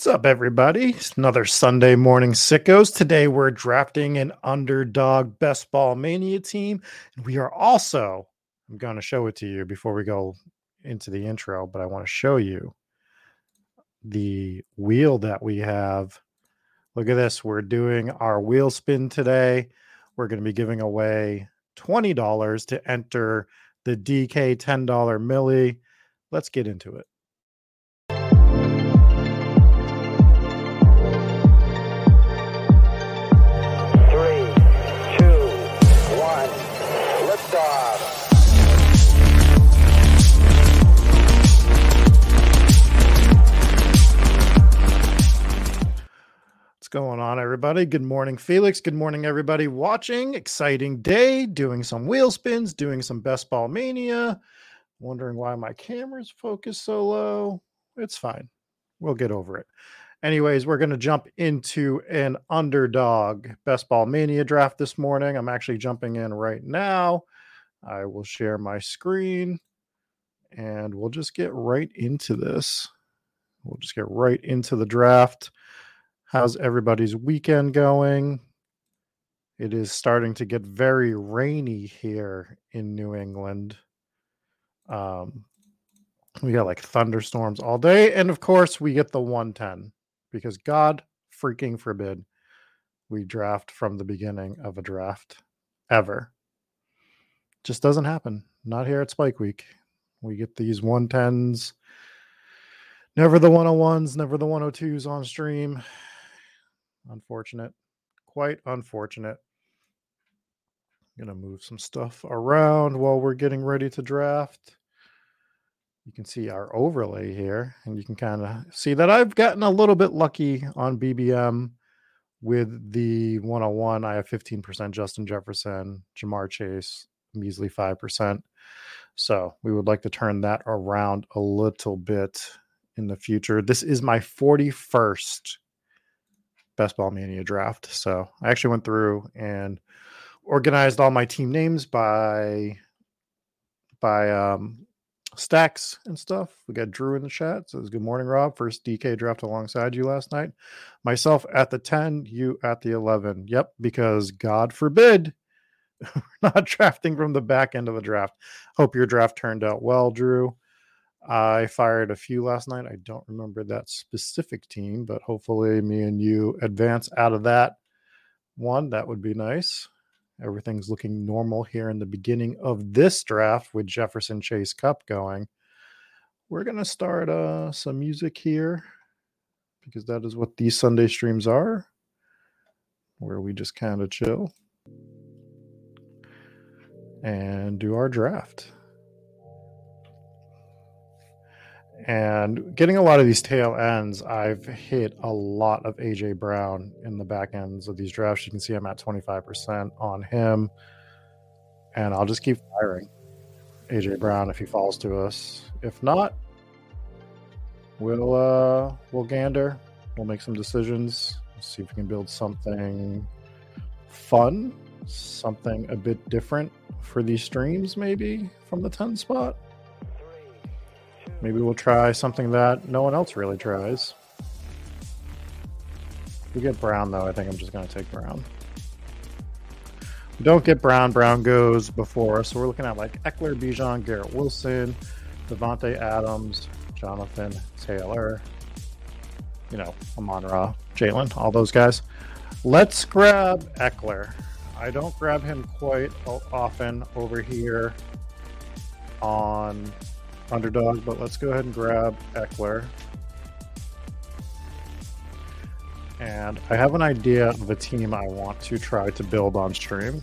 What's up, everybody? It's another Sunday morning sickos. Today we're drafting an underdog best ball mania team. And we are also, I'm going to show it to you before we go into the intro, but I want to show you the wheel that we have. Look at this. We're doing our wheel spin today. We're going to be giving away $20 to enter the DK $10 milli. Let's get into it. Going on, everybody? Good morning, Felix. Good morning, everybody watching. Exciting day, doing some wheel spins, doing some best ball mania. Wondering why my camera's focused so low. It's fine. We'll get over it. Anyways, we're going to jump into an underdog best ball mania draft this morning. I'm actually jumping in right now. I will share my screen and we'll just get right into this. We'll just get right into the draft. How's everybody's weekend going? It is starting to get very rainy here in New England. Um, we got like thunderstorms all day. And of course, we get the 110 because God freaking forbid we draft from the beginning of a draft ever. Just doesn't happen. Not here at Spike Week. We get these 110s, never the 101s, never the 102s on stream. Unfortunate. Quite unfortunate. I'm Gonna move some stuff around while we're getting ready to draft. You can see our overlay here, and you can kind of see that I've gotten a little bit lucky on BBM with the 101. I have 15% Justin Jefferson, Ja'Marr Chase, measly 5%. So we would like to turn that around a little bit in the future. This is my 41st Best Ball Mania draft. So I actually went through and organized all my team names by by um stacks and stuff. We got Drew in the chat. Says good morning, Rob. First DK draft alongside you last night. Myself at the 10, you at the 11. Yep, because God forbid we're not drafting from the back end of the draft. Hope your draft turned out well, Drew. I fired a few last night. I don't remember that specific team, but hopefully me and you advance out of that one. That would be nice. Everything's looking normal here in the beginning of this draft with Jefferson Chase Kupp going. We're going to start uh, some music here because that is what these Sunday streams are, where we just kind of chill and do our draft. And getting a lot of these tail ends, I've hit a lot of AJ Brown in the back ends of these drafts. You can see I'm at 25% on him. And I'll just keep firing AJ Brown if he falls to us. If not, we'll uh we'll gander. We'll make some decisions. See if we can build something fun, something a bit different for these streams, maybe from the 10 spot. Maybe we'll try something that no one else really tries. We get Brown, though, I think I'm just going to take Brown. We don't get Brown. Brown goes before. So we're looking at like Ekeler, Bijan, Garrett Wilson, Davante Adams, Jonathan Taylor, you know, Amon Ra, Jalen, all those guys. Let's grab Ekeler. I don't grab him quite often over here on underdog, but let's go ahead and grab Ekeler. And I have an idea of a team I want to try to build on stream.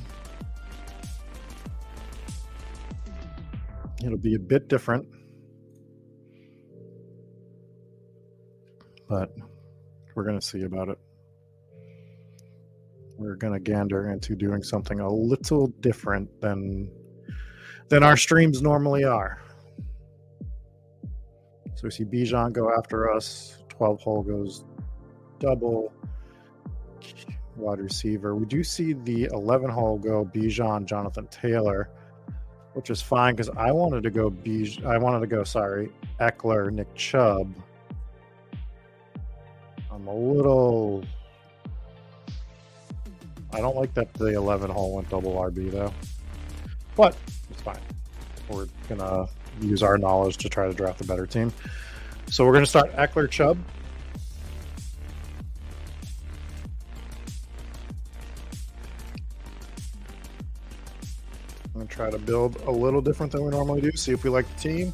It'll be a bit different, but we're going to see about it. We're going to gander into doing something a little different than than our streams normally are. So we see Bijan go after us. 12 hole goes double wide receiver. We do see the 11 hole go Bijan, Jonathan Taylor, which is fine because I wanted to go Bij- I wanted to go, sorry, Ekeler, Nick Chubb. I'm a little. I don't like that the 11 hole went double RB though, but it's fine. We're gonna use our knowledge to try to draft a better team. So we're gonna start Ekeler Chubb. I'm gonna try to build a little different than we normally do. See if we like the team.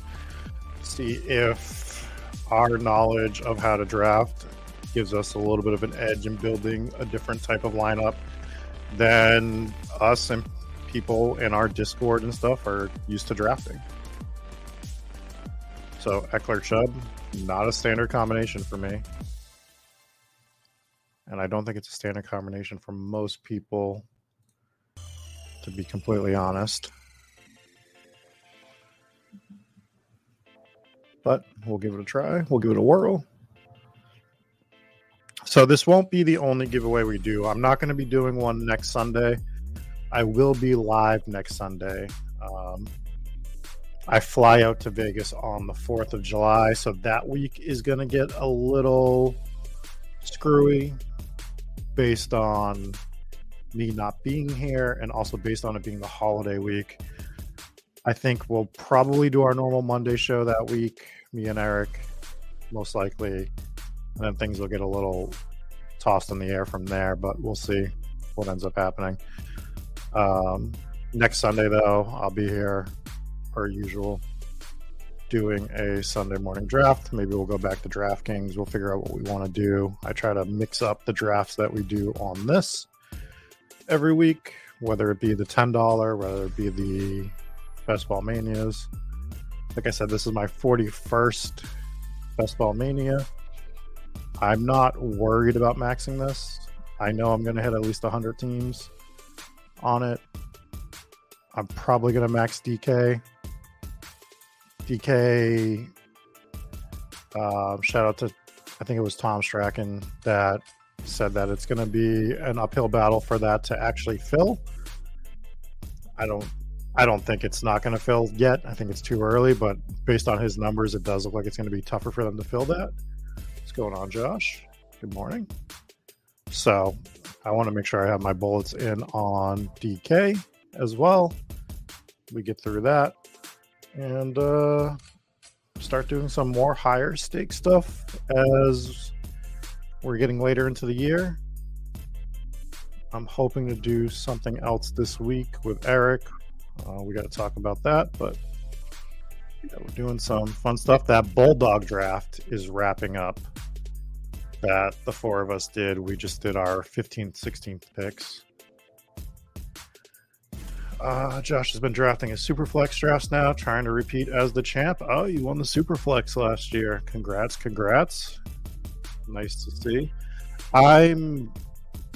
See if our knowledge of how to draft gives us a little bit of an edge in building a different type of lineup than us and people in our Discord and stuff are used to drafting. So Ekeler Chubb, not a standard combination for me. And I don't think it's a standard combination for most people, to be completely honest. But we'll give it a try. We'll give it a whirl. So this won't be the only giveaway we do. I'm not going to be doing one next Sunday. I will be live next Sunday. Um, I fly out to Vegas on the 4th of July, so that week is going to get a little screwy based on me not being here and also based on it being the holiday week. I think we'll probably do our normal Monday show that week, me and Eric, most likely. And then things will get a little tossed in the air from there, but we'll see what ends up happening. Um, next Sunday, though, I'll be here per usual doing a Sunday morning draft. Maybe we'll go back to DraftKings. We'll figure out what we want to do. I try to mix up the drafts that we do on this every week, whether it be the $10, whether it be the Best Ball Manias. Like I said, this is my 41st Best Ball Mania. I'm not worried about maxing this. I know I'm going to hit at least 100 teams on it. I'm probably going to max DK. DK, uh, shout out to, I think it was Tom Strachan that said that it's going to be an uphill battle for that to actually fill. I don't I don't think it's not going to fill yet. I think it's too early, but based on his numbers, it does look like it's going to be tougher for them to fill that. What's going on, Josh? Good morning. So I want to make sure I have my bullets in on DK as well. We get through that and uh, start doing some more higher stake stuff as we're getting later into the year. I'm hoping to do something else this week with Eric. Uh, we got to talk about that, but yeah, we're doing some fun stuff. That Bulldog draft is wrapping up. That the four of us did. We just did our 15th, 16th picks. Uh, Josh has been drafting his Superflex drafts now, trying to repeat as the champ. Oh, you won the Superflex last year. Congrats, congrats. Nice to see. I'm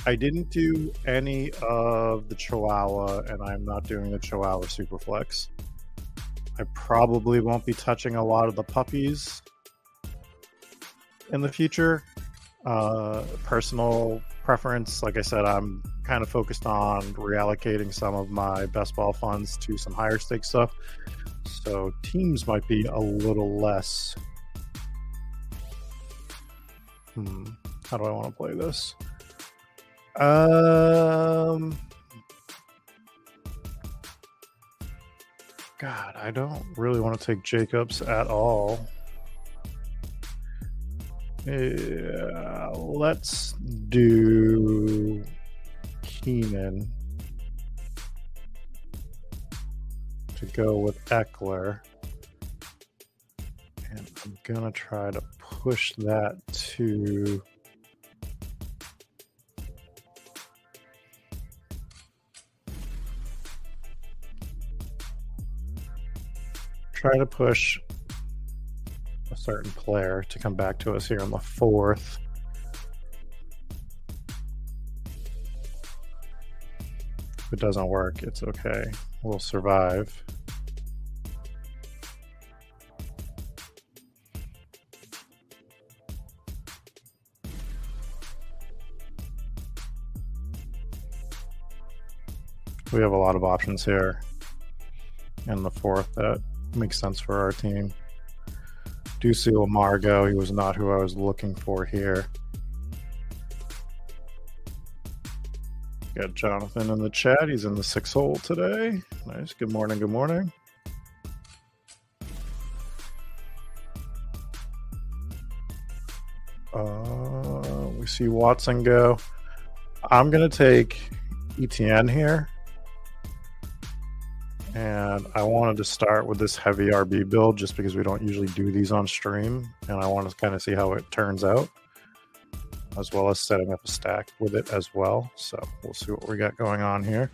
I didn't do any of the Chihuahua, and I'm not doing the Chihuahua Superflex. I probably won't be touching a lot of the puppies in the future. Uh, personal preference, like I said, I'm kind of focused on reallocating some of my best ball funds to some higher stake stuff. So teams might be a little less. Hmm. How do I want to play this? Um. God, I don't really want to take Jacobs at all. Let's do Keenan to go with Ekeler. And I'm going to try to push that to. Try to push certain player to come back to us here on the fourth. If it doesn't work, it's okay. We'll survive. We have a lot of options here in the fourth that makes sense for our team. Ducey Lamargo. He was not who I was looking for here. Got Jonathan in the chat. He's in the six hole today. Nice. Good morning. Good morning. Uh, we see Watson go. I'm going to take ETN here. And I wanted to start with this heavy RB build just because we don't usually do these on stream. And I want to kind of see how it turns out, as well as setting up a stack with it as well. So we'll see what we got going on here.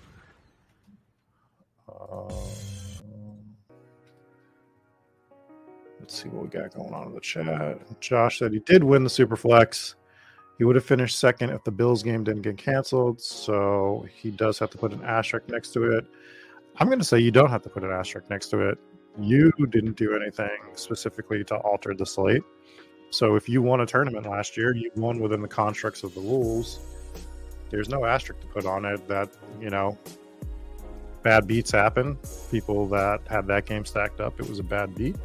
Um, let's see what we got going on in the chat. Josh said he did win the Superflex. He would have finished second if the Bills game didn't get canceled. So he does have to put an asterisk next to it. I'm going to say you don't have to put an asterisk next to it. You didn't do anything specifically to alter the slate. So if you won a tournament last year, you won within the constructs of the rules. There's no asterisk to put on it that, you know, bad beats happen. People that had that game stacked up, it was a bad beat.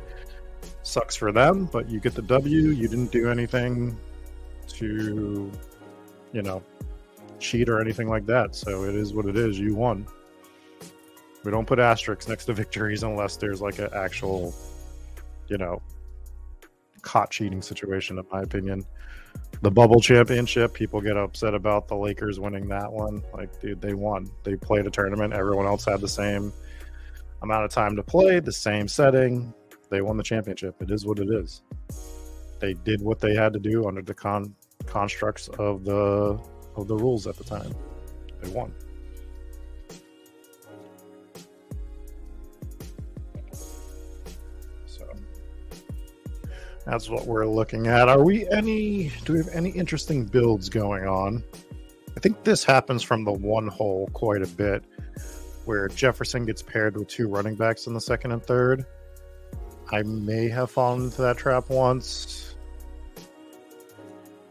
Sucks for them, but you get the W. You didn't do anything to, you know, cheat or anything like that. So it is what it is. You won. We don't put asterisks next to victories unless there's like an actual, you know, caught cheating situation, in my opinion. The bubble championship, people get upset about the Lakers winning that one. Like, dude, they won. They played a tournament. Everyone else had the same amount of time to play, the same setting. They won the championship. It is what it is. They did what they had to do under the con- constructs of the of the rules at the time. They won. That's what we're looking at. Are we any do we have any interesting builds going on? I think this happens from the one hole quite a bit where Jefferson gets paired with two running backs in the second and third. I may have fallen into that trap once,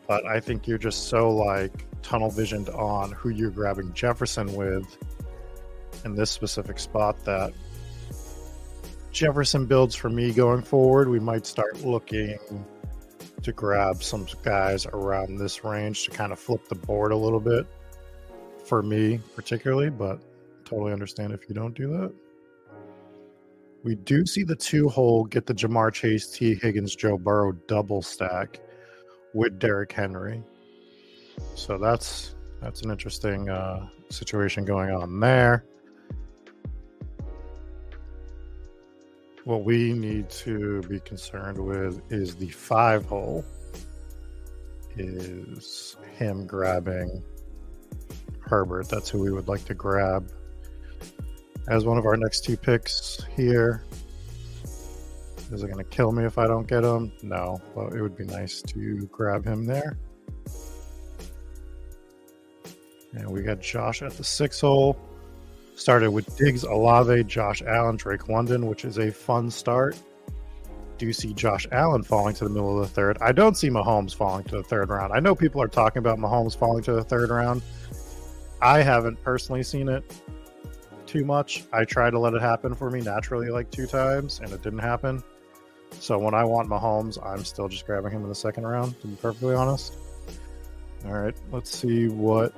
but I think you're just so like tunnel visioned on who you're grabbing Jefferson with in this specific spot that Jefferson builds for me going forward. We might start looking to grab some guys around this range to kind of flip the board a little bit for me, particularly, but totally understand if you don't do that. We do see the two hole get the Ja'Marr Chase, Tee Higgins, Joe Burrow double stack with Derrick Henry. So that's that's an interesting uh, situation going on there. What we need to be concerned with is the five hole. Is him grabbing Herbert? That's who we would like to grab as one of our next two picks here. Is it going to kill me if I don't get him? No, but it would be nice to grab him there. And we got Josh at the six hole. Started with Diggs, Olave, Josh Allen, Drake London, which is a fun start. Do see Josh Allen falling to the middle of the third. I don't see Mahomes falling to the third round. I know people are talking about Mahomes falling to the third round. I haven't personally seen it too much. I tried to let it happen for me naturally like two times, and it didn't happen. So when I want Mahomes, I'm still just grabbing him in the second round, to be perfectly honest. All right, let's see what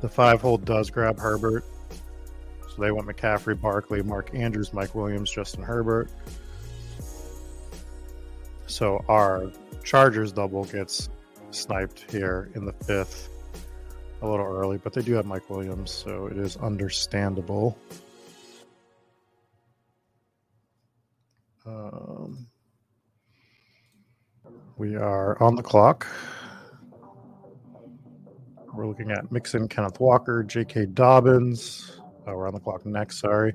the five hole does grab Herbert. So they went McCaffrey, Barkley, Mark Andrews, Mike Williams, Justin Herbert. So our Chargers double gets sniped here in the fifth a little early, but they do have Mike Williams, so it is understandable. Um, we are on the clock. We're looking at Mixon, Kenneth Walker, J.K. Dobbins. Oh, we're on the clock next. Sorry.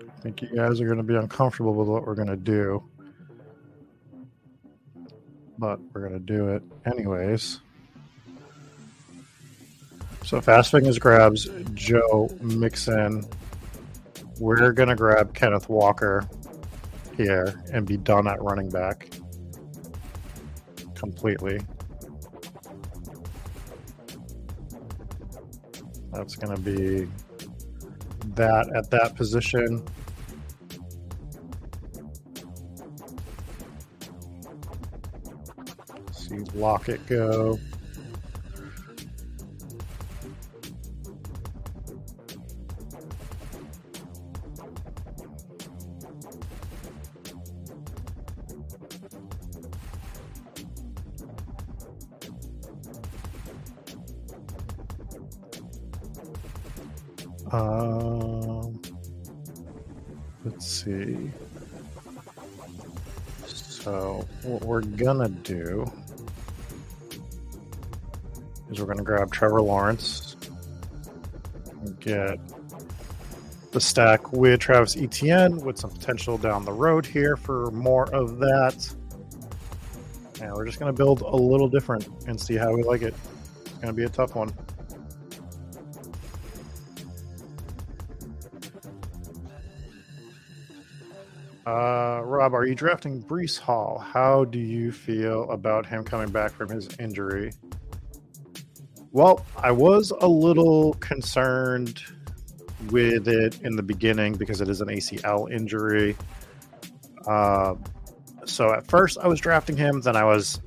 I think you guys are going to be uncomfortable with what we're going to do, but we're going to do it anyways. So Fast Fingers grabs Joe Mixon. We're going to grab Kenneth Walker and be done at running back completely. That's going to be that at that position. See Lockett go. Gonna do is we're gonna grab Trevor Lawrence and get the stack with Travis Etienne with some potential down the road here for more of that. And we're just gonna build a little different and see how we like it. It's gonna be a tough one. Uh, Rob, are you drafting Breece Hall? How do you feel about him coming back from his injury? Well, I was a little concerned with it in the beginning because it is an ACL injury. Uh, so at first I was drafting him, then I was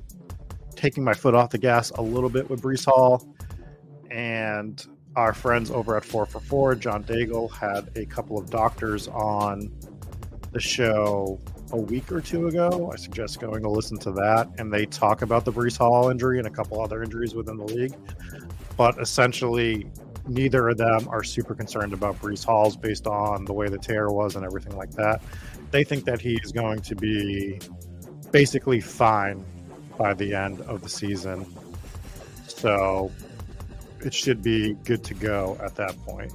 taking my foot off the gas a little bit with Breece Hall. And our friends over at 4 for 4, John Daigle, had a couple of doctors on the show a week or two ago. I suggest going to listen to that. And they talk about the Breece Hall injury and a couple other injuries within the league. But essentially, neither of them are super concerned about Breece Hall's based on the way the tear was and everything like that. They think that he is going to be basically fine by the end of the season. So it should be good to go at that point.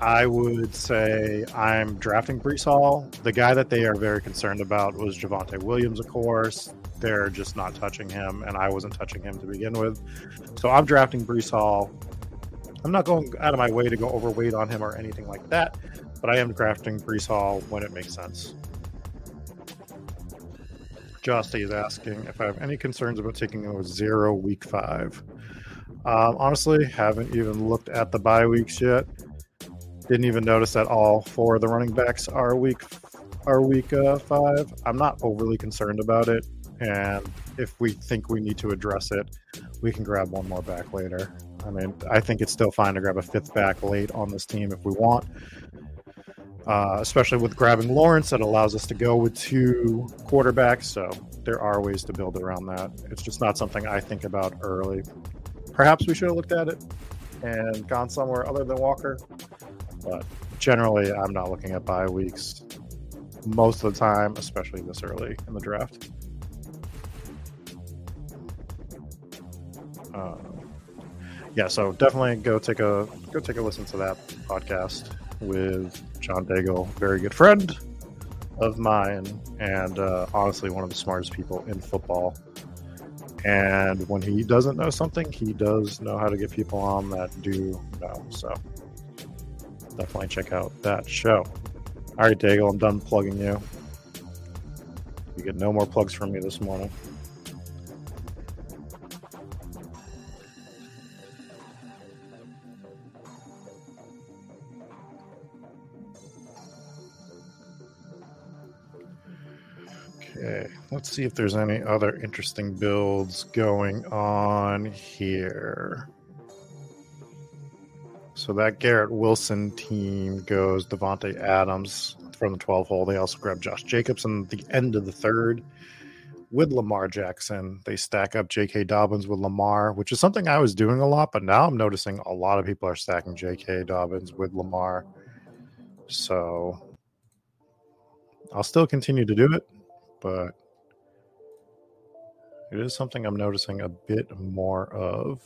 I would say I'm drafting Breece Hall. The guy that they are very concerned about was Javonte Williams, of course. They're just not touching him, and I wasn't touching him to begin with. So I'm drafting Breece Hall. I'm not going out of my way to go overweight on him or anything like that, but I am drafting Breece Hall when it makes sense. Justy is asking if I have any concerns about taking a zero week five. Um, honestly, haven't even looked at the bye weeks yet. Didn't even notice that all four of the running backs are week are week uh, five. I'm not overly concerned about it, and if we think we need to address it, we can grab one more back later. I mean, I think it's still fine to grab a fifth back late on this team if we want. Uh, especially with grabbing Lawrence, that allows us to go with two quarterbacks. So there are ways to build around that. It's just not something I think about early. Perhaps we should have looked at it and gone somewhere other than Walker. But generally, I'm not looking at bye weeks most of the time, especially this early in the draft. Uh, yeah, so definitely go take a go take a listen to that podcast with John Daigle, very good friend of mine, and uh, honestly one of the smartest people in football. And when he doesn't know something, he does know how to get people on that do know. So definitely check out that show. All right, Daigle, I'm done plugging you. You get no more plugs from me this morning. Okay, let's see if there's any other interesting builds going on here. So that Garrett Wilson team goes Davante Adams from the 12 hole. They also grab Josh Jacobs in the end of the third with Lamar Jackson. They stack up J.K. Dobbins with Lamar, which is something I was doing a lot, but now I'm noticing a lot of people are stacking J.K. Dobbins with Lamar. So I'll still continue to do it, but it is something I'm noticing a bit more of.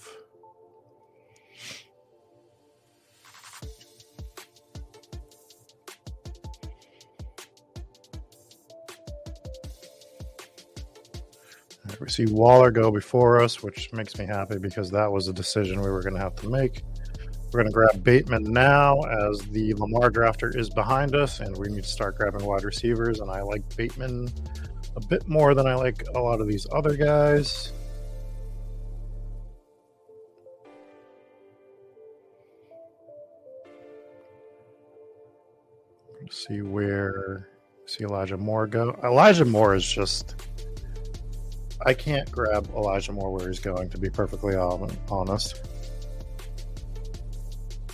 We see Waller go before us, which makes me happy because that was a decision we were going to have to make. We're going to grab Bateman now as the Lamar drafter is behind us, and we need to start grabbing wide receivers. And I like Bateman a bit more than I like a lot of these other guys. See where see Elijah Moore go. Elijah Moore is just I can't grab Elijah Moore where he's going. To be perfectly honest,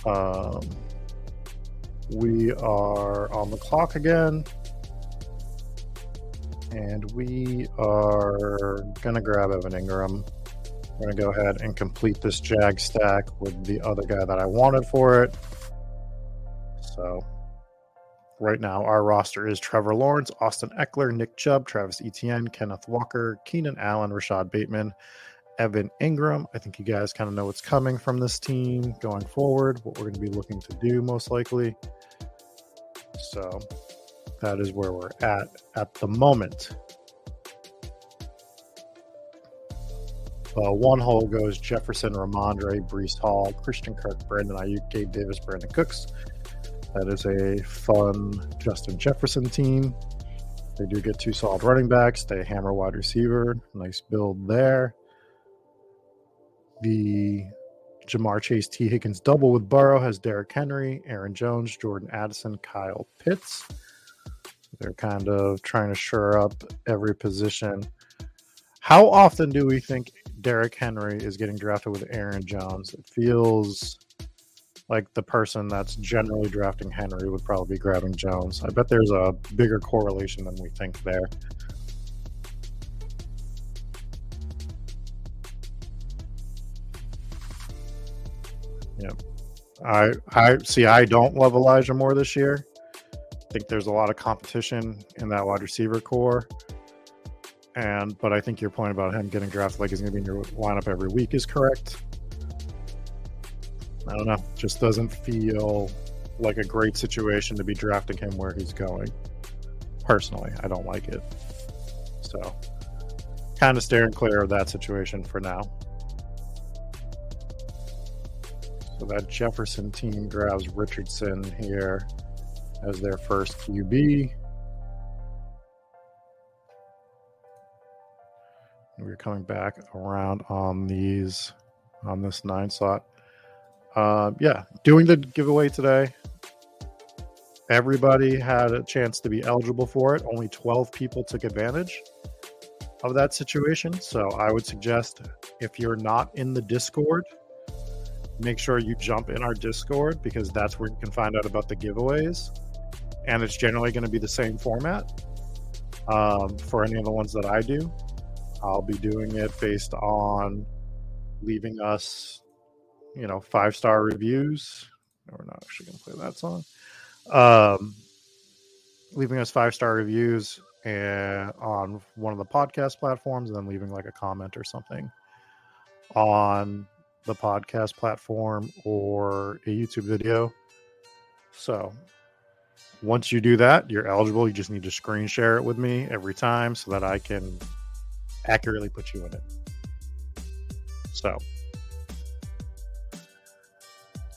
um, we are on the clock again, and we are gonna grab Evan Engram. We're gonna go ahead and complete this Jag stack with the other guy that I wanted for it. So right now our roster is Trevor Lawrence, Austin Ekeler, Nick Chubb, Travis Etienne, Kenneth Walker, Keenan Allen, Rashod Bateman, Evan Engram. I think you guys kind of know what's coming from this team going forward, what we're going to be looking to do most likely. So that is where we're at at the moment. Uh, one hole goes Jefferson, Rhamondre, Breece Hall, Christian Kirk, Brandon Aiyuk, Gabe Davis, Brandin Cooks. That is a fun Justin Jefferson team. They do get two solid running backs. They hammer wide receiver. Nice build there. The Ja'Marr Chase Tee Higgins double with Burrow has Derrick Henry, Aaron Jones, Jordan Addison, Kyle Pitts. They're kind of trying to shore up every position. How often do we think Derrick Henry is getting drafted with Aaron Jones? It feels like the person that's generally drafting Henry would probably be grabbing Jones. I bet there's a bigger correlation than we think there. Yeah. I I see I don't love Elijah Moore this year. I think there's a lot of competition in that wide receiver core. And but I think your point about him getting drafted like he's gonna be in your lineup every week is correct. I don't know. Just doesn't feel like a great situation to be drafting him where he's going. Personally, I don't like it. So, kind of steering clear of that situation for now. So that Jefferson team grabs Richardson here as their first QB. We're coming back around on these on this nine slot. Uh, yeah, doing the giveaway today. Everybody had a chance to be eligible for it. Only 12 people took advantage of that situation. So I would suggest if you're not in the Discord, make sure you jump in our Discord because that's where you can find out about the giveaways. And it's generally going to be the same format um, for any of the ones that I do. I'll be doing it based on leaving us, you know, five star reviews. We're not actually going to play that song. Um, leaving us five star reviews and on one of the podcast platforms, and then leaving like a comment or something on the podcast platform or a YouTube video. So once you do that, you're eligible. You just need to screen share it with me every time so that I can accurately put you in it. So,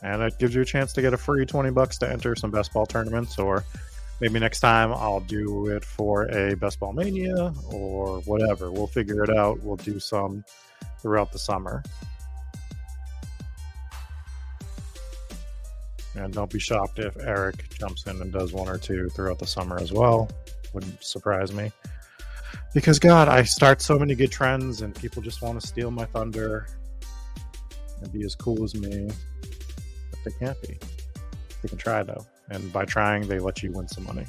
and it gives you a chance to get a free 20 bucks to enter some best ball tournaments, or maybe next time I'll do it for a best ball mania or whatever. We'll figure it out. We'll do some throughout the summer. And don't be shocked if Eric jumps in and does one or two throughout the summer as well. Wouldn't surprise me. Because, God, I start so many good trends and people just want to steal my thunder and be as cool as me. They can't be. They can try, though. And by trying, they let you win some money.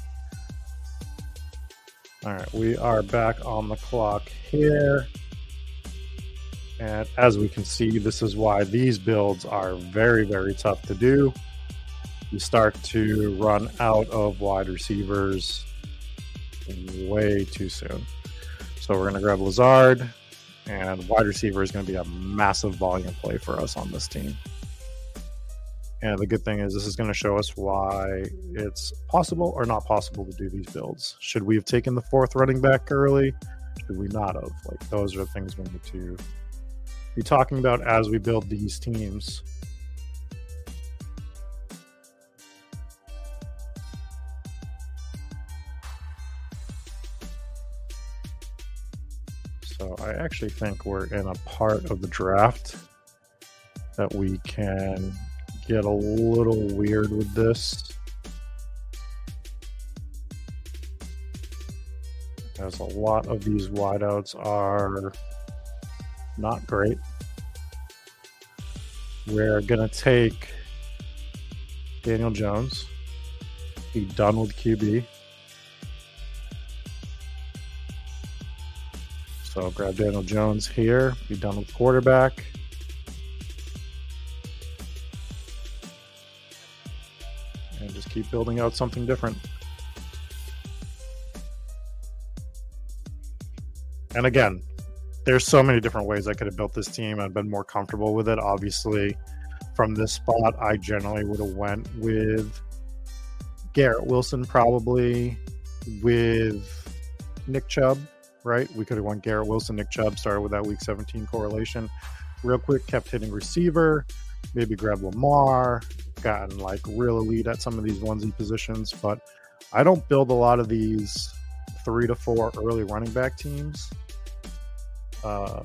All right, we are back on the clock here. And as we can see, this is why these builds are very, very tough to do you start to run out of wide receivers way too soon. So we're going to grab Lazard, and wide receiver is going to be a massive volume play for us on this team. And the good thing is, this is going to show us why it's possible or not possible to do these builds. Should we have taken the fourth running back early? Should we not have? Like, those are the things we need to be talking about as we build these teams. So I actually think we're in a part of the draft that we can get a little weird with this. as a lot of these wideouts are not great. We're going to take Daniel Jones, be done with QB. So grab Daniel Jones here, be done with quarterback. Keep building out something different. And again, there's so many different ways I could have built this team. I've been more comfortable with it. Obviously, from this spot, I generally would have went with Garrett Wilson probably with Nick Chubb, right? We could have went Garrett Wilson, Nick Chubb, started with that week 17 correlation. Real quick, kept hitting receiver, maybe grab Lamar, gotten like real elite at some of these onesie positions, but I don't build a lot of these three to four early running back teams uh,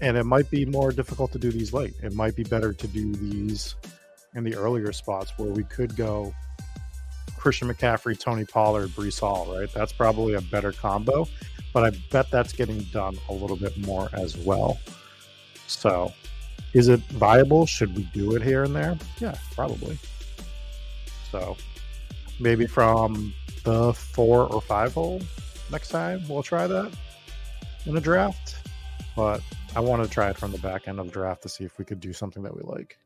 and it might be more difficult to do these late. It might be better to do these in the earlier spots where we could go Christian McCaffrey, Tony Pollard, Breece Hall, right? That's probably a better combo, but I bet that's getting done a little bit more as well. So, is it viable? Should we do it here and there? Yeah, probably. So, maybe from the four or five hole next time, we'll try that in a draft but I want to try it from the back end of the draft to see if we could do something that we like.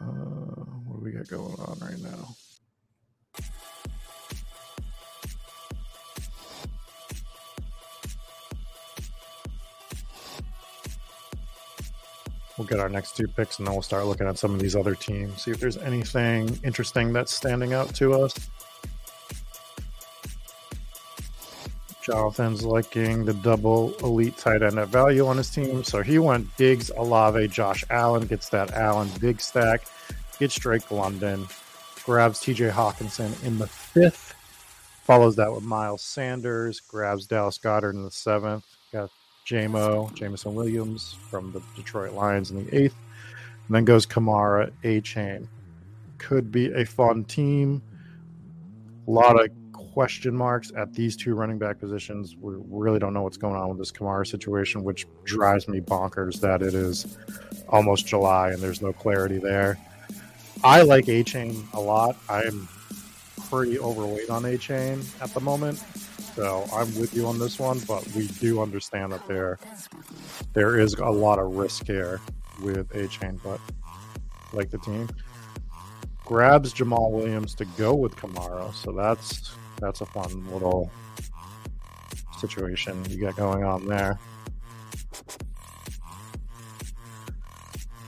Uh, what do we got going on right now? We'll get our next two picks and then we'll start looking at some of these other teams, see if there's anything interesting that's standing out to us. Jonathan's liking the double elite tight end at value on his team. So he went Diggs, Olave, Josh Allen, gets that Allen big stack, gets Drake London, grabs TJ Hockenson in the fifth, follows that with Miles Sanders, grabs Dallas Goedert in the seventh, JMO, Jameson Williams from the Detroit Lions in the eighth, and then goes Kamara, Achane. Could be a fun team. A lot of question marks at these two running back positions. We really don't know what's going on with this Kamara situation, which drives me bonkers that it is almost July and there's no clarity there. I like Achane a lot. I'm pretty overweight on Achane at the moment. So I'm with you on this one, but we do understand that there there is a lot of risk here with Achane, but like the team grabs Jamaal Williams to go with Kamara, so that's that's a fun little situation you got going on there.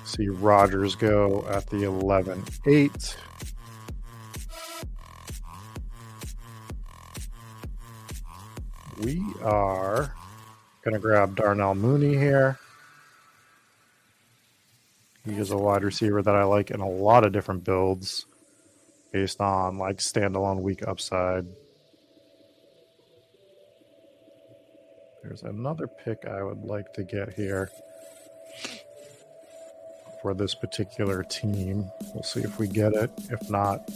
See Rodgers go at the 11 8. We are going to grab Darnell Mooney here. He is a wide receiver that I like in a lot of different builds based on like standalone week upside. There's another pick I would like to get here for this particular team. We'll see if we get it. If not,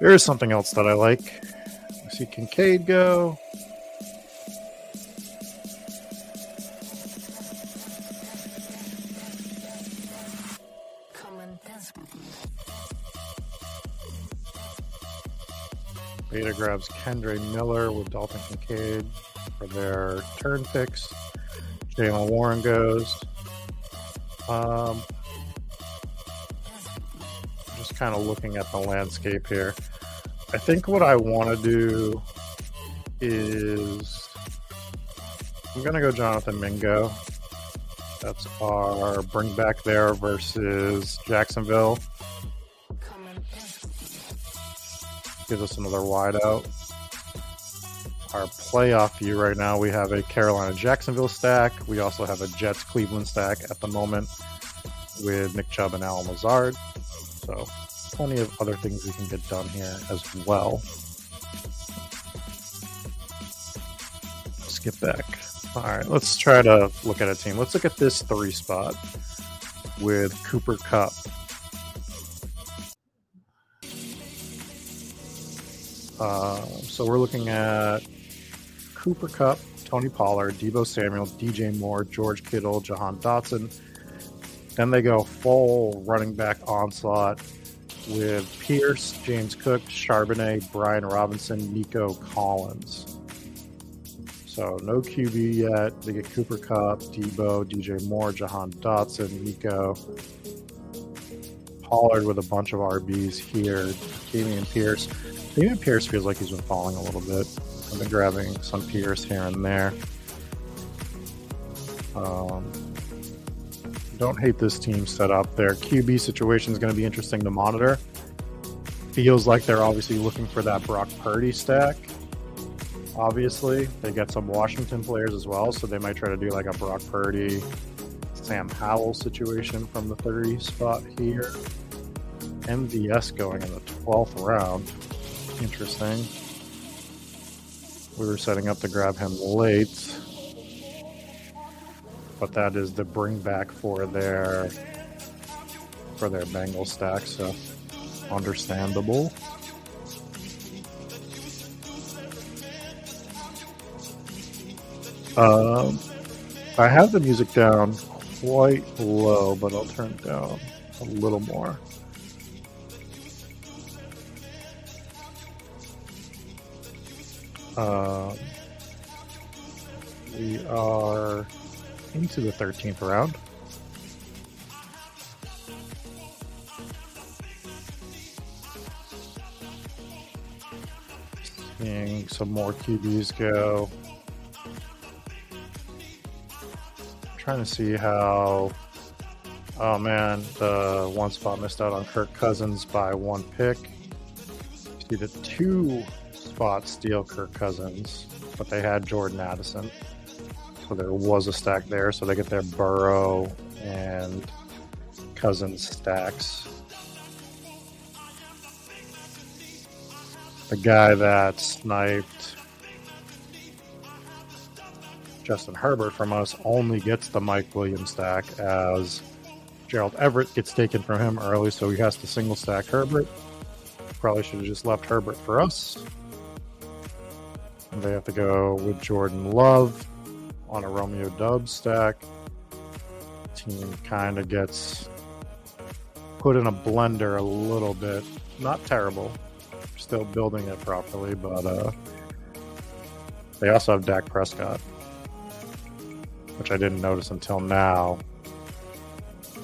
there is something else that I like see Kincaid go. Beta grabs Kendre Miller with Dalton Kincaid for their turn picks. Jaylen Warren goes. Um, just kind of looking at the landscape here. I think what I want to do is I'm gonna go Jonathan Mingo. That's our bring back there versus Jacksonville. Gives us another wideout. Our playoff view right now, we have a Carolina Jacksonville stack. We also have a Jets Cleveland stack at the moment with Nick Chubb and Allen Lazard. So plenty of other things we can get done here as well. Skip back. All right, let's try to look at a team. Let's look at this three spot. with Cooper Kupp. Uh, so we're looking at Cooper Kupp, Tony Pollard, Deebo Samuel, DJ Moore, George Kittle, Jahan Dotson. Then they go full running back onslaught with Pierce, James Cook, Charbonnet, Brian Robinson, Nico Collins. So no QB yet. They get Cooper Kupp, Deebo, DJ Moore, Jahan Dotson, Nico. Pollard with a bunch of RBs here. Dameon Pierce. Dameon Pierce feels like he's been falling a little bit. I've been grabbing some Pierce here and there. Um, don't hate this team set up. Their QB situation is going to be interesting to monitor. Feels like they're obviously looking for that Brock Purdy stack. Obviously, they get some Washington players as well, so they might try to do like a Brock Purdy, Sam Howell situation from the 30 spot here. MVS going in the 12th round. Interesting. We were setting up to grab him late but that is the bring back for their for their Bengal stack, so understandable. Um, I have the music down quite low, but I'll turn it down a little more. Um, we are into the 13th round. Seeing some more QBs go. Trying to see how. Oh man, the one spot missed out on Kirk Cousins by one pick. See the two spots steal Kirk Cousins, but they had Jordan Addison. So there was a stack there. So they get their Burrow and Cousins stacks. The guy that sniped Justin Herbert from us only gets the Mike Williams stack as Gerald Everett gets taken from him early, so he has to single stack Herbert. Probably should have just left Herbert for us. They have to go with Jordan Love on a Romeo Doubs stack. Team kind of gets put in a blender a little bit. Not terrible. Still building it properly, but uh, they also have Dak Prescott, which I didn't notice until now.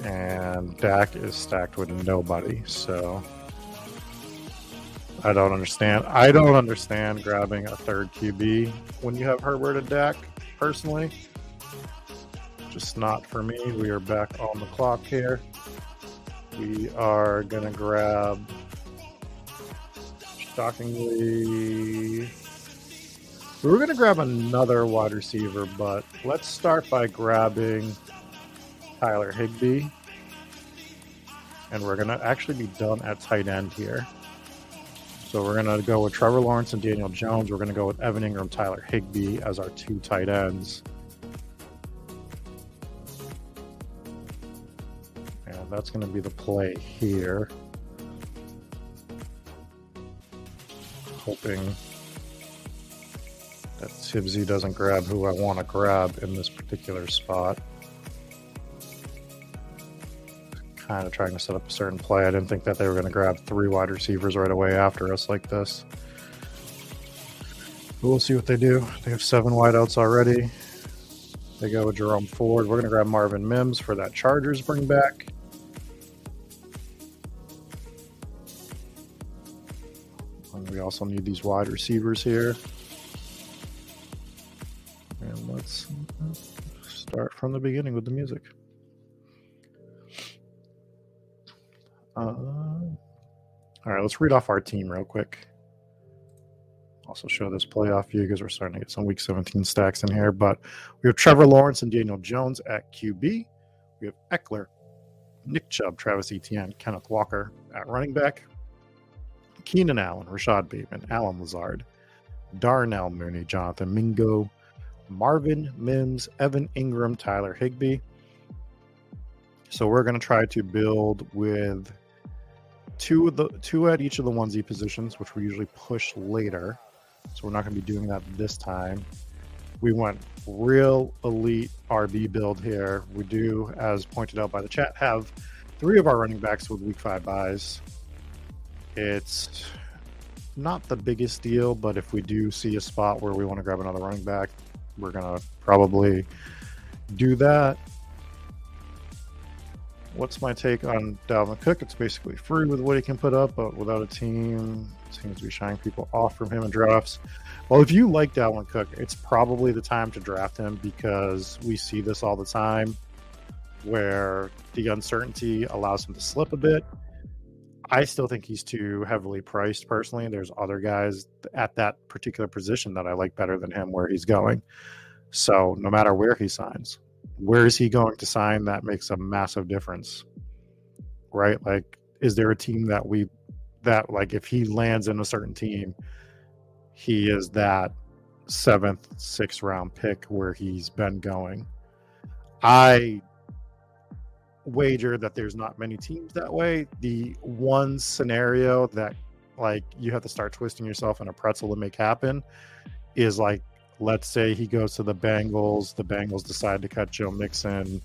And Dak is stacked with nobody, so I don't understand. I don't understand grabbing a third QB when you have Herbert and Dak personally. Just not for me. We are back on the clock here. We are going to grab, shockingly, we were going to grab another wide receiver, but let's start by grabbing Tyler Higbee. And we're going to actually be done at tight end here. So we're going to go with Trevor Lawrence and Daniel Jones. We're going to go with Evan Engram, Tyler Higbee as our two tight ends. And that's going to be the play here. Hoping that Tibbsy doesn't grab who I want to grab in this particular spot. Kind of trying to set up a certain play. I didn't think that they were going to grab three wide receivers right away after us like this. But we'll see what they do. They have seven wideouts already. They go with Jerome Ford. We're going to grab Marvin Mims for that Chargers bring back. And we also need these wide receivers here. And let's start from the beginning with the music. Uh, all right, let's read off our team real quick. Also show this playoff view because we're starting to get some Week 17 stacks in here. But we have Trevor Lawrence and Daniel Jones at QB. We have Ekeler, Nick Chubb, Travis Etienne, Kenneth Walker at running back. Keenan Allen, Rashod Bateman, Allen Lazard, Darnell Mooney, Jonathan Mingo, Marvin Mims, Evan Engram, Tyler Higbee. So we're going to try to build with two of the two at each of the onesie positions, which we usually push later. So we're not going to be doing that this time. We went real elite RB build here. We do, as pointed out by the chat, have three of our running backs with week five byes. It's not the biggest deal, but if we do see a spot where we want to grab another running back, we're going to probably do that. What's my take on Dalvin Cook? It's basically free with what he can put up, but without a team, seems to be shying people off from him in drafts. Well, if you like Dalvin Cook, it's probably the time to draft him because we see this all the time where the uncertainty allows him to slip a bit. I still think he's too heavily priced personally. There's other guys at that particular position that I like better than him where he's going. So no matter where he signs, where is he going to sign? That makes a massive difference right? Like is there a team that we that like if he lands in a certain team he is that seventh sixth round pick where he's been going. I wager that there's not many teams that way. The one scenario that like you have to start twisting yourself in a pretzel to make happen is like let's say he goes to the Bengals, the Bengals decide to cut Joe Mixon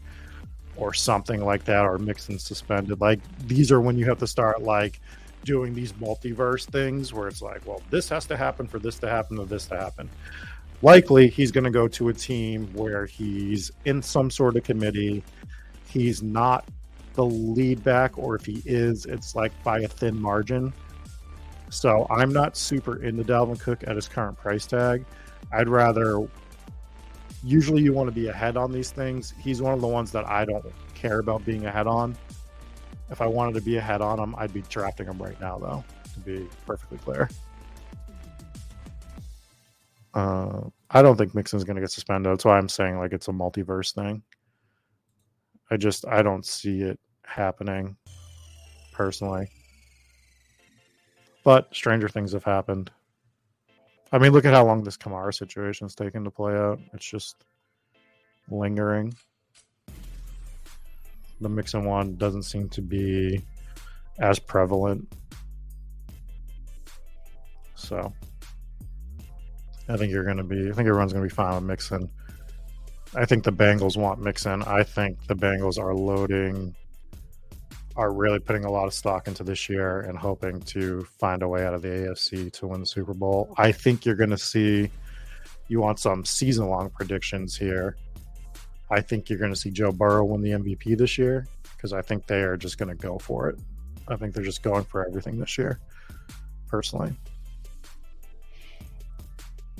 or something like that, or Mixon suspended. Like these are when you have to start like doing these multiverse things where it's like, well, this has to happen for this to happen or this to happen. Likely he's going to go to a team where he's in some sort of committee. He's not the lead back, or if he is, it's like by a thin margin. So I'm not super into Dalvin Cook at his current price tag. I'd rather. Usually, you want to be ahead on these things. He's one of the ones that I don't care about being ahead on. If I wanted to be ahead on him, I'd be drafting him right now, though, to be perfectly clear. Uh, I don't think Mixon's going to get suspended. That's why I'm saying like it's a multiverse thing. I just I don't see it happening personally. But stranger things have happened. I mean, look at how long this Kamara situation is taking to play out. It's just lingering. The Mixon one doesn't seem to be as prevalent. So I think you're going to be, I think everyone's going to be fine with Mixon. I think the Bengals want Mixon. I think the Bengals are loading are really putting a lot of stock into this year and hoping to find a way out of the AFC to win the Super Bowl. I think you're going to see you want some season long predictions here. I think you're going to see Joe Burrow win the MVP this year because I think they are just going to go for it. I think they're just going for everything this year, personally.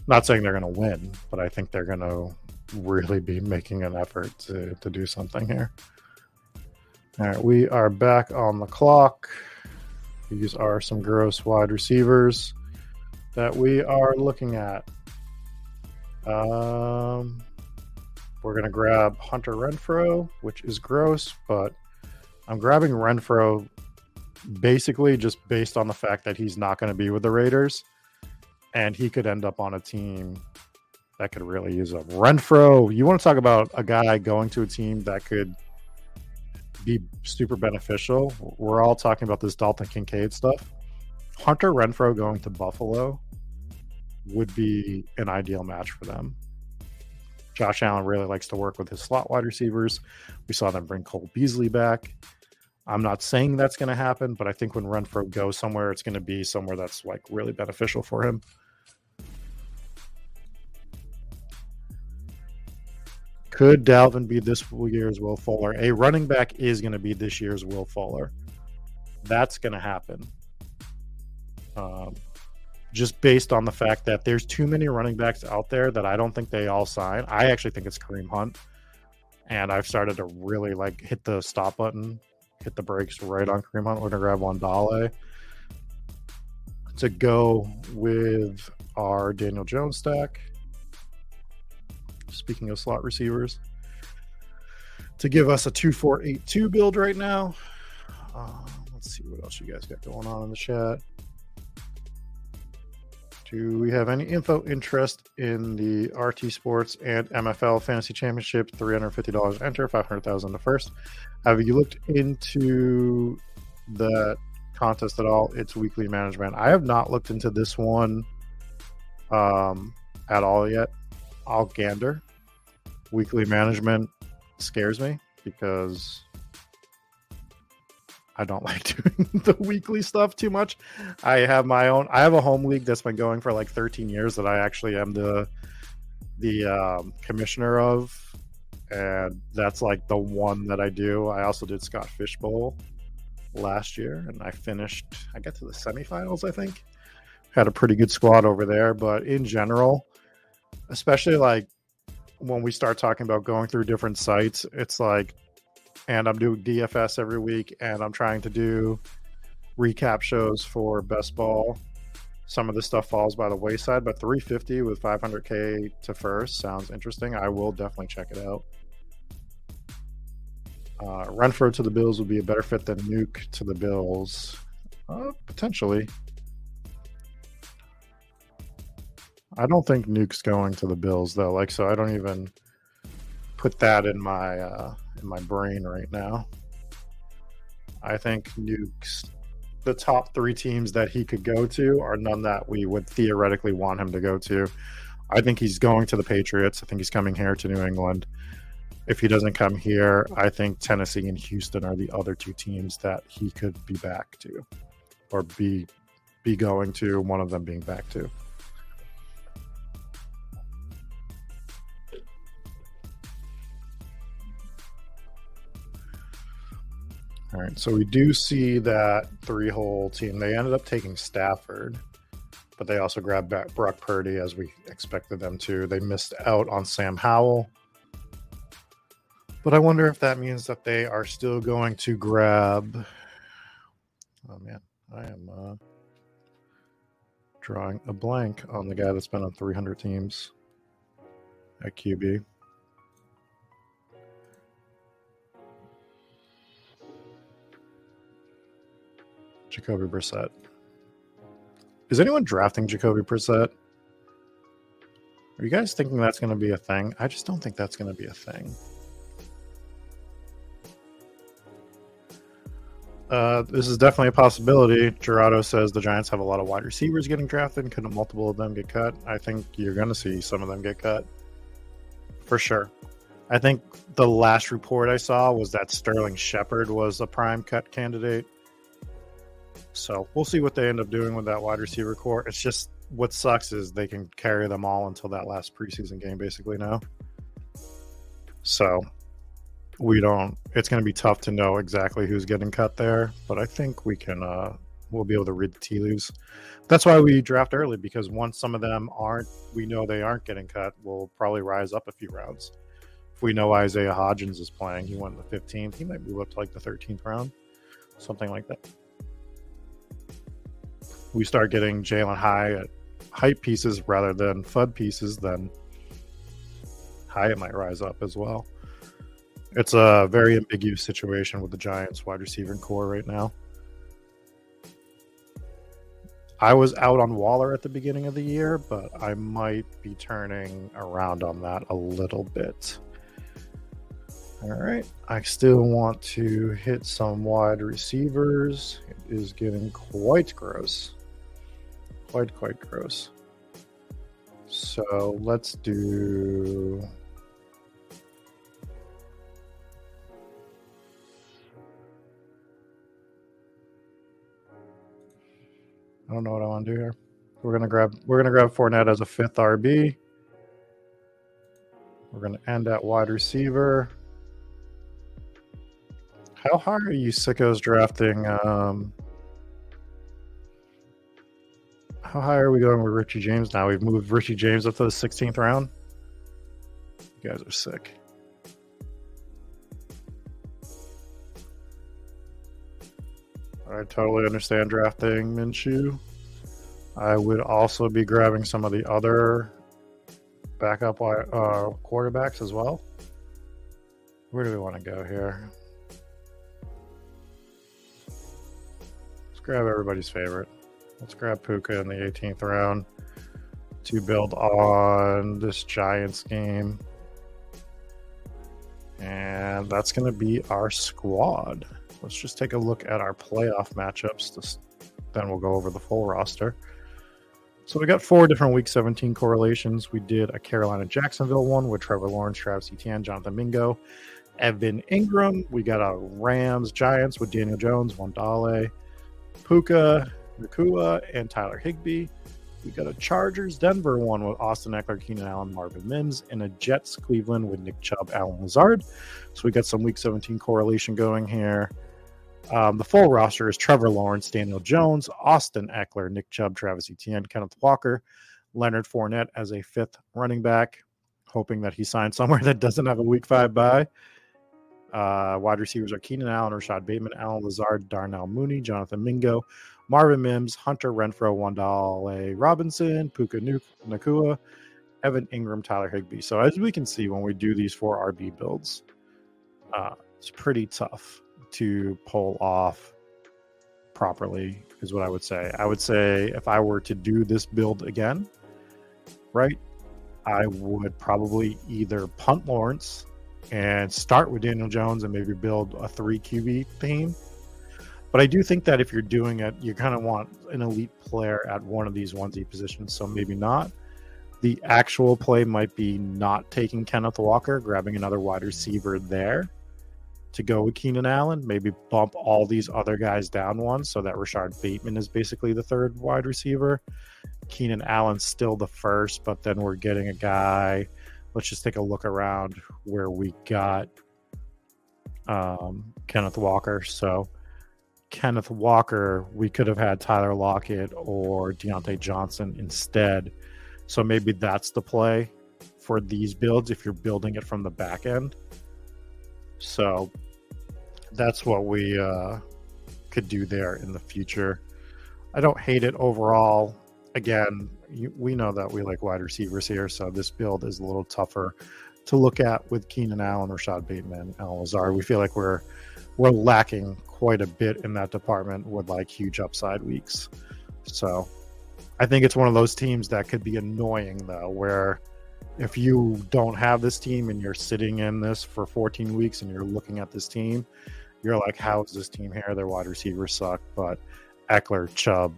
Not saying they're going to win, but I think they're going to really be making an effort to, to do something here. All right, we are back on the clock. These are some gross wide receivers that we are looking at. Um, we're going to grab Hunter Renfrow, which is gross, but I'm grabbing Renfrow basically just based on the fact that he's not going to be with the Raiders and he could end up on a team that could really use him. Renfrow, you want to talk about a guy going to a team that could – be super beneficial. We're all talking about this Dalton Kincaid stuff. Hunter Renfrow going to Buffalo would be an ideal match for them. Josh Allen really likes to work with his slot wide receivers. We saw them bring Cole Beasley back. I'm not saying that's going to happen, but I think when Renfrow goes somewhere, it's going to be somewhere that's like really beneficial for him. Could Dalvin be this year's Will Fuller? A running back is going to be this year's Will Fuller. That's going to happen. Um, just based on the fact that there's too many running backs out there that I don't think they all sign. I actually think it's Kareem Hunt. And I've started to really like hit the stop button, hit the brakes right on Kareem Hunt. We're going to grab Wan'Dale to go with our Daniel Jones stack speaking of slot receivers, to give us a 2482 build right now. Uh, let's see what else you guys got going on in the chat. Do we have any info interest in the RT Sports and MFL Fantasy Championship? $350 enter, 500000 the first. Have you looked into that contest at all? It's weekly management. I have not looked into this one um, at all yet. I'll gander. Weekly management scares me because I don't like doing the weekly stuff too much. I have my own. I have a home league that's been going for like 13 years that I actually am the the um, commissioner of, and that's like the one that I do. I also did Scott Fishbowl last year, and I finished. I got to the semifinals, I think. Had a pretty good squad over there, but in general, especially like when we start talking about going through different sites, it's like and I'm doing DFS every week, and I'm trying to do recap shows for best ball. Some of the stuff falls by the wayside, but 350 with 500k to first sounds interesting. I will definitely check it out. Uh, Renfrow to the Bills would be a better fit than Nuke to the Bills, uh, potentially. I don't think Nuke's going to the Bills though. Like, so I don't even put that in my uh, in my brain right now. I think Nuke's the top three teams that he could go to are none that we would theoretically want him to go to. I think he's going to the Patriots. I think he's coming here to New England. If he doesn't come here, I think Tennessee and Houston are the other two teams that he could be back to or be be going to, one of them being back to. All right, so we do see that three hole team. They ended up taking Stafford, but they also grabbed back Brock Purdy as we expected them to. They missed out on Sam Howell. But I wonder if that means that they are still going to grab. Oh man, I am uh, drawing a blank on the guy that's been on 300 teams at QB. Jacoby Brissett. Is anyone drafting Jacoby Brissett? Are you guys thinking that's going to be a thing? I just don't think that's going to be a thing. Uh, this is definitely a possibility. Gerardo says the Giants have a lot of wide receivers getting drafted. Couldn't multiple of them get cut? I think you're going to see some of them get cut for sure. I think the last report I saw was that Sterling Shepard was a prime cut candidate. So we'll see what they end up doing with that wide receiver core. It's just what sucks is they can carry them all until that last preseason game, basically now. So we don't. It's going to be tough to know exactly who's getting cut there, but I think we can. uh We'll be able to read the tea leaves. That's why we draft early because once some of them aren't, we know they aren't getting cut. We'll probably rise up a few rounds. If we know Isaiah Hodgins is playing, he went in the 15th. He might move up to like the 13th round, something like that we start getting Jalin Hyatt hype pieces rather than FUD pieces, then Hyatt might rise up as well. It's a very ambiguous situation with the Giants wide receiver core right now. I was out on Waller at the beginning of the year, but I might be turning around on that a little bit. All right. I still want to hit some wide receivers. It is getting quite gross quite quite gross. So let's do I don't know what I want to do here. We're gonna grab we're gonna grab Fournette as a fifth RB. We're gonna end at wide receiver. How high are you sickos drafting um, how high are we going with Richie James now? We've moved Richie James up to the 16th round. You guys are sick. I totally understand drafting Minshew. I would also be grabbing some of the other backup uh, quarterbacks as well. Where do we want to go here? Let's grab everybody's favorite. Let's grab Puka in the 18th round. to build on this Giants game. And that's going to be our squad. Let's just take a look at our playoff matchups. This, then we'll go over the full roster. So we got four different Week 17 correlations. We did a Carolina Jacksonville one with Trevor Lawrence, Travis Etienne, Jonathan Mingo, Evan Engram. We got a Rams Giants with Daniel Jones, Wan'Dale, Puka, Nacua, and Tyler Higbee. We got a Chargers Denver one with Austin Ekeler, Keenan Allen, Marvin Mims, and a Jets Cleveland with Nick Chubb, Allen Lazard. So we got some Week 17 correlation going here. Um, the full roster is Trevor Lawrence, Daniel Jones, Austin Ekeler, Nick Chubb, Travis Etienne, Kenneth Walker, Leonard Fournette as a fifth running back, hoping that he signs somewhere that doesn't have a Week Five bye. Uh, wide receivers are Keenan Allen, Rashod Bateman, Allen Lazard, Darnell Mooney, Jonathan Mingo, Marvin Mims, Hunter Renfrow, Wan'Dale Robinson, Puka Nacua, Evan Engram, Tyler Higbee. So as we can see when we do these four RB builds, uh, it's pretty tough to pull off properly, is what I would say. I would say if I were to do this build again, right, I would probably either punt Lawrence and start with Daniel Jones and maybe build a three QB team but I do think that if you're doing it, you kind of want an elite player at one of these onesie positions. So maybe not. The actual play might be not taking Kenneth Walker, grabbing another wide receiver there to go with Keenan Allen. Maybe bump all these other guys down one so that Rashod Bateman is basically the third wide receiver. Keenan Allen's still the first, but then we're getting a guy. Let's just take a look around where we got um, Kenneth Walker. So Kenneth Walker, we could have had Tyler Lockett or Diontae Johnson instead. So maybe that's the play for these builds if you're building it from the back end. So that's what we uh, could do there in the future. I don't hate it overall. Again, you, we know that we like wide receivers here, so this build is a little tougher to look at with Keenan Allen, Rashod Bateman, Al Lazard. We feel like we're we're lacking quite a bit in that department with like huge upside weeks. So I think it's one of those teams that could be annoying though, where if you don't have this team and you're sitting in this for 14 weeks and you're looking at this team, you're like, how is this team here? Their wide receivers suck, but Ekeler, Chubb,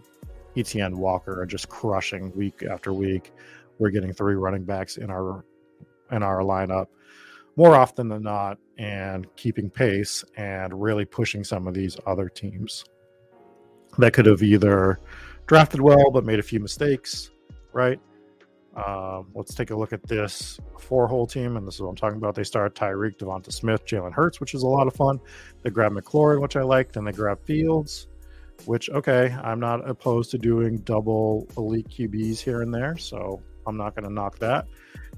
Etienne Walker are just crushing week after week. We're getting three running backs in our in our lineup more often than not and keeping pace and really pushing some of these other teams that could have either drafted well but made a few mistakes, right? Um, let's take a look at this four hole team, and this is what I'm talking about. They start Tyreek, Devonta Smith, Jalen Hurts, which is a lot of fun. They grab McLaurin, which I like. Then they grab Fields, which okay, I'm not opposed to doing double elite QBs here and there, so I'm not going to knock that.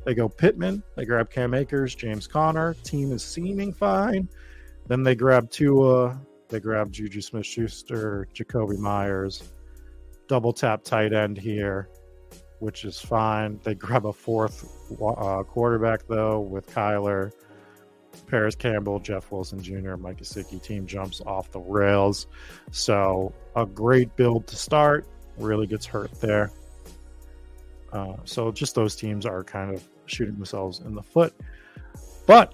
They go Pittman. They grab Cam Akers, James Conner. Team is seeming fine. Then they grab Tua. They grab Juju Smith Schuster, Jakobi Meyers. Double tap tight end here, which is fine. They grab a fourth uh, quarterback, though, with Kyler. Parris Campbell, Jeff Wilson Jr., Mike Gesicki team jumps off the rails. So a great build to start. Really gets hurt there. Uh, so just those teams are kind of shooting themselves in the foot. But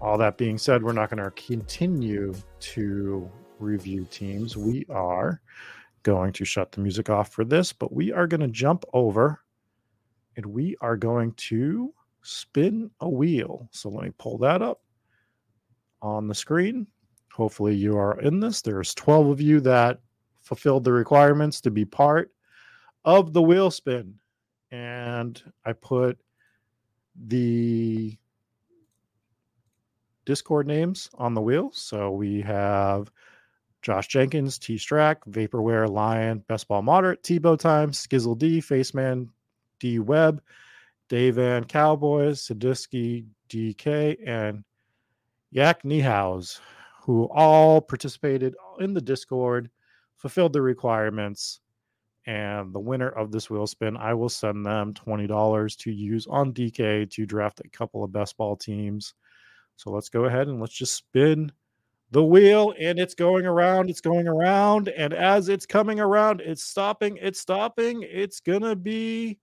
all that being said, we're not going to continue to review teams. We are going to shut the music off for this, but we are going to jump over and we are going to spin a wheel. So let me pull that up on the screen. Hopefully, you are in this. There's 12 of you that fulfilled the requirements to be part of the wheel spin. And I put the Discord names on the wheel. So we have Josh Jenkins, T Strack, Vaporware, Lion, Best Ball Moderate, Tebow Time, Skizzle D, Faceman, D Web, Dave Cowboys, Sadisky, DK, and Yak Nihaus, who all participated in the Discord, fulfilled the requirements, and the winner of this wheel spin, I will send them $20 to use on DK to draft a couple of best ball teams. So let's go ahead and let's just spin the wheel and it's going around, it's going around. And as it's coming around, it's stopping, it's stopping. It's going to be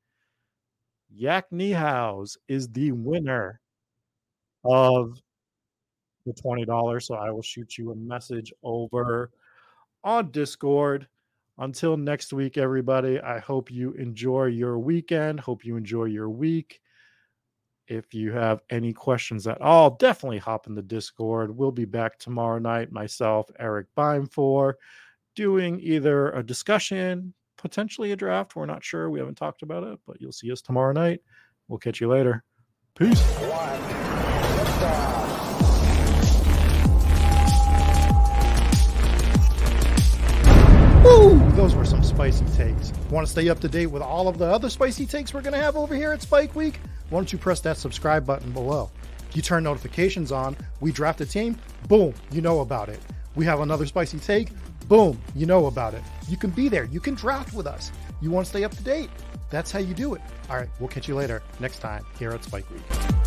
Yak Niehaus is the winner of the $20. So I will shoot you a message over on Discord. Until next week, everybody, I hope you enjoy your weekend. Hope you enjoy your week. If you have any questions at all, definitely hop in the Discord. We'll be back tomorrow night, myself, Eric Beimfor, doing either a discussion, potentially a draft. We're not sure. We haven't talked about it, but you'll see us tomorrow night. We'll catch you later. Peace. One. Woo! Those were some spicy takes. Want to stay up to date with all of the other spicy takes we're going to have over here at Spike Week? Why don't you press that subscribe button below? You turn notifications on, we draft a team, boom, you know about it. We have another spicy take, boom, you know about it. You can be there, you can draft with us. You want to stay up to date? That's how you do it. All right, we'll catch you later next time here at Spike Week.